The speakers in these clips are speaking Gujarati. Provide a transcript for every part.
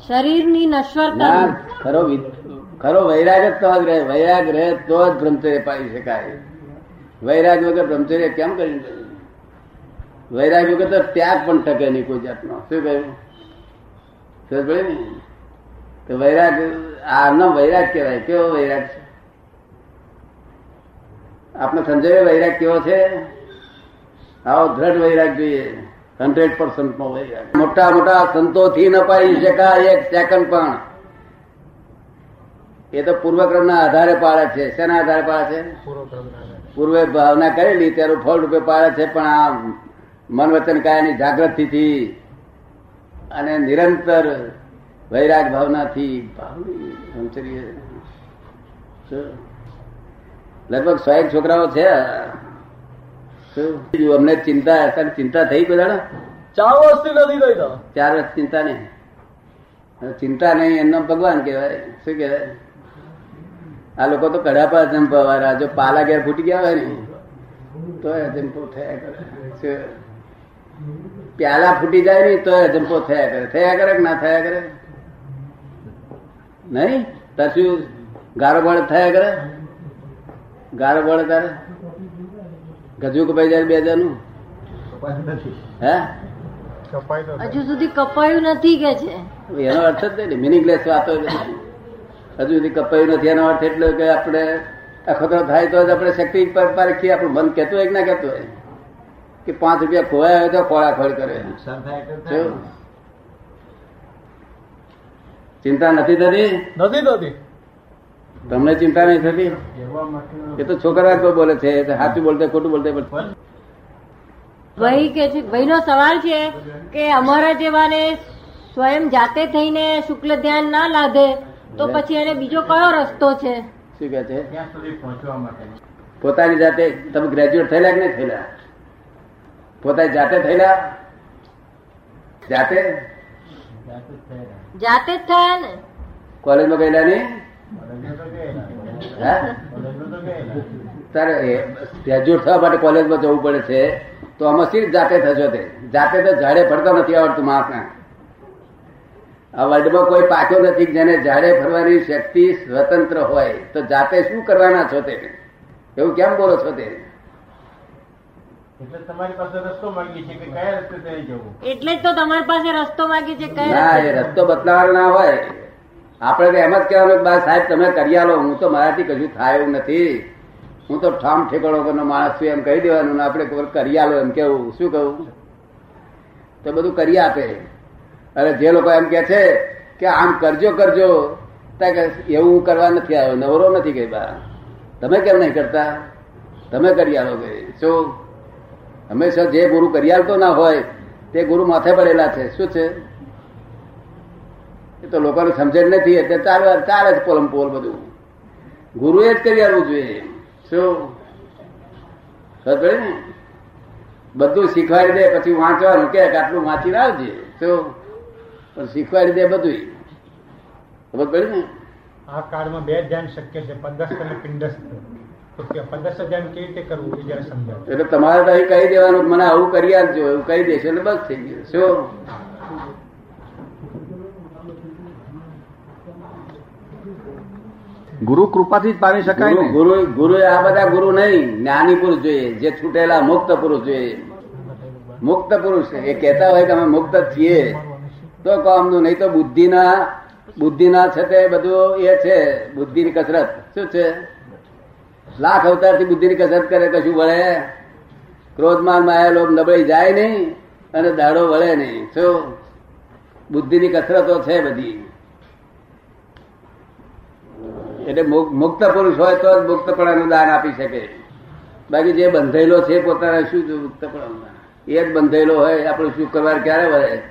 શરીરની નશ્વર ખરો ખરો વૈરાગ જ તો રહે. વૈરાગ રહે તો જ બ્રહ્મચર્ય પાડી શકાય. વૈરાગ વગર બ્રહ્મચર્ય કેમ કરી વૈરાગ વગર તો ત્યાગ પણ ટકે નહીં કોઈ જાતનો. શું કહ્યું? સમજ પડી ને? તો વૈરાગ આનો વૈરાગ કહેવાય. કેવો વૈરાગ છે? આપણે સંજય વૈરાગ કેવો છે? આવો દ્રઢ વૈરાગ જોઈએ. હંડ્રેડ પર્સન્ટ વહી વૈરાગ મોટા મોટા સંતોથી ન પાડી શકાય એક સેકન્ડ પણ. એ તો પૂર્વક્રમ ના આધારે પાડે છે. શેના આધારે પાડે છે? પૂર્વે ભાવના કરેલી ત્યારે ફળ રૂપે પાડે છે પણ આ મન વચન કાયાની જાગૃતિથી અને નિરંતર વૈરાગ ભાવનાથી ભાવની લગભગ સો એક છોકરાઓ છે. અમને ચિંતા ચિંતા થઈ બધા ચાર વર્ષથી નથી થઈ ચાર વર્ષ ચિંતા નહીં. ચિંતા નહીં એમનો ભગવાન કહેવાય. શું કહેવાય? આ લોકો તો કડાપા જંપવાળા જો પાલા ઘેર ફૂટી ગયા હોય ને તો અજંપો થયા કરે. પ્યાલા ફૂટી જાય ને તો અજંપો થયા કરે. થયા કરે કે ના થયા કરે? નહીં? તાર શું? ગારો બળ થયા કરે? ગારો બળ તારે? ગજુ કપાઈ જાય બે હજારનું હે? હજુ સુધી કપાયું નથી કે છે? એનો અર્થ જ નહીં મિનિંગલેસ વાતો હજુ સુધી કપાયું નથી એનો અર્થ એટલે કે આપણે અખતરો થાય તો જ આપણે શક્તિ પર પારખીએ આપણું મન કહેતું હોય કે ના કહેતું હોય? કે પાંચ રૂપિયા ખોવાયા હોય તો ખોળા ખોળ કરે? ચિંતા નથી થતી? નથી થતી. તમને ચિંતા નહીં થતી? એ તો છોકરા તો બોલે છે હાથી સાચું બોલતે ખોટું બોલતે પણ ભાઈ કે છે ભાઈનો સવાલ છે કે અમારા જેવાને સ્વયં જાતે થઈને શુક્લ ધ્યાન ના લાગે તો પછી એને બીજો કયો રસ્તો છે? શું કે છે? પોતાની જાતે તમે ગ્રેજ્યુએટ થયેલા કે નહીં થયેલા? પોતાની જાતે થયેલા? જાતે? જાતે જ થયા ને? કોલેજમાં ગયેલા નહીં? તારે ગ્રેજ્યુએટ થવા માટે કોલેજમાં જવું પડે છે તો આમાં શી જાતે થશો તે? જાતે તો ઝાડે ફરતો નથી આવડતું માણસને આ વર્લ્ડમાં કોઈ પાછો નથી જેને ઝાડે ફરવાની શક્તિ સ્વતંત્ર હોય તો જાતે શું કરવાના છો તે? એવું કેમ બોલો છો તે? એટલે તમારી પાસે રસ્તો માંગી છે કે કયા રસ્તે જવું? એટલે જ તો તમારી પાસે રસ્તો માંગી છે કયા ના એ રસ્તો? બતાવવાનો ના હોય. આપણે તો એમ જ કહેવાનું બા સાહેબ, તમે કરી આલો. હું તો મારાથી કશું થાય એવું નથી. હું તો ઠામ ઠેકાણો વગરનો માણસ છું, એમ કહી દેવાનું આપણે કરી આલો એમ કેવું? શું કહું? તો બધું કરી આપે. અરે જે લોકો એમ કે છે કે આમ કરજો કરજો. કે એવું કરવા નથી આવ્યો. નવરો નથી કઈ બા. તમે કેમ નહીં કરતા? તમે કરી આલો કે શું? હંમેશા જે ગુરુ કરી આવતો ના હોય, તે ગુરુ માથે પડેલા છે. શું છે? એ તો લોકોને સમજણ નથી. એટલે ચાલે ચાલે છે પોલમ પોલ બધું. ગુરુએ જ કરી આવવું જોઈએ. શું? ને? બધું શીખવાડી દે પછી વાંચવાનું કે આટલું વાંચી આવજે. શું? પણ શીખવાડી દે બધું ખબર પડી ને? આ કાળમાં બે જ ધ્યાન શક્ય છે. પદસ્થ અને પિંડસ્થ. એટલે તમારે તો અહીં કહી દેવાનું મને આવું કરી આપજો એવું કહી દેશે એટલે બસ થઈ ગયું. શું? ગુરુ કૃપાથી જ પામી શકાય ને? ગુરુ ગુરુ આ બધા ગુરુ નહીં જ્ઞાની પુરુષ જોઈએ જે છૂટેલા મુક્ત પુરુષ જોઈએ. મુક્ત પુરુષ એ કહેતા હોય કે અમે મુક્ત છીએ. તો કામનું નહીં તો બુદ્ધિના બુદ્ધિના છે તે બધું એ છે બુદ્ધિની કસરત. શું છે? લાખ અવતારથી બુદ્ધિની કસરત કરે કશું વળે? ક્રોધમાન માયા લોભ નબળી જાય નહીં અને દાડો વળે નહીં. શું? બુદ્ધિની કસરતો છે બધી. એટલે મુક- મુક્ત પુરુષ હોય તો જ મુક્તપણાનું દાન આપી શકે. બાકી જે બંધાયેલો છે પોતાના શું મુક્તપણાનું દાન? એ જ બંધાયેલો હોય આપણું શુક્રવાર ક્યારે વળે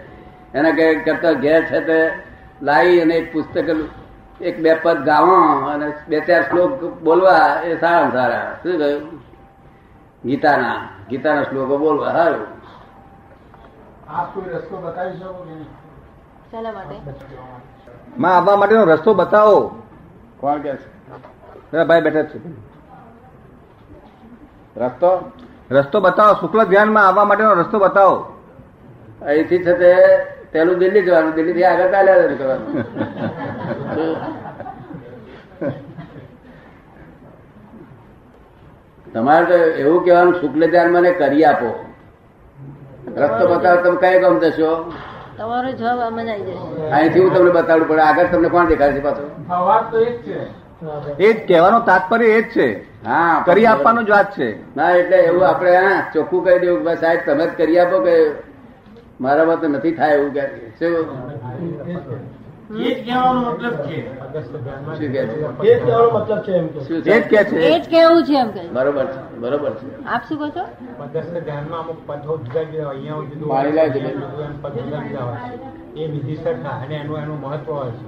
એના કે- કરતા ઘેર છે તે લાવી અને એક પુસ્તક એક બે પદ ગાવો અને બે ચાર શ્લોક બોલવા એ સારા સારા શું કહ્યું? ગીતાના ગીતાના શ્લોકો બોલવા સારું. રસ્તો બતાવી શકો? માં આવવા માટેનો રસ્તો બતાવો. કોણ કે છે? ભાઈ બેઠા છે. રસ્તો? રસ્તો બતાવો શુક્લ ધ્યાનમાં આવવા માટેનો રસ્તો બતાવો. અહીંથી છે તે પેલું દિલ્હી જવાનું દિલ્હી થી આગળ ચાલ્યા જવાનું. તમારે તો એવું કહેવાનું શુક્લ ધ્યાન મને કરી આપો. રસ્તો બતાવો તમે કઈ ગામ જશો તમારો જવાબ આમાં આવી જશે. અહીંથી હું તમને બતાવું પડે આગળ તમને કોણ દેખાય છે પાછું? એ જ કહેવાનો તાત્પર્ય એ જ છે. હા કરી આપવાનો જ વાત છે. ના એટલે એવું આપણે હા ચોખ્ખું કહી દેવું કે ભાઈ સાહેબ તમે જ કરી આપો કે મારા મત નથી થાય એવું કે શું? એ જ કહેવાનો મતલબ છે. પદસ્થ ધ્યાનમાં શું કહે છે? એ જ કહેવાનો મતલબ છે એમ શું એ જ છે. એ જ કેવું છે એમ કે. બરોબર છે બરોબર છે. આપ શું કહો છો? પદસ્થ ધ્યાનમાં અમુક પદો જુદા જુદા હોય. અહીંયા જુદું છે. પદ જુદા જુદા હોય એ વિધિસર થાય અને એનું એનું મહત્વ હોય છે.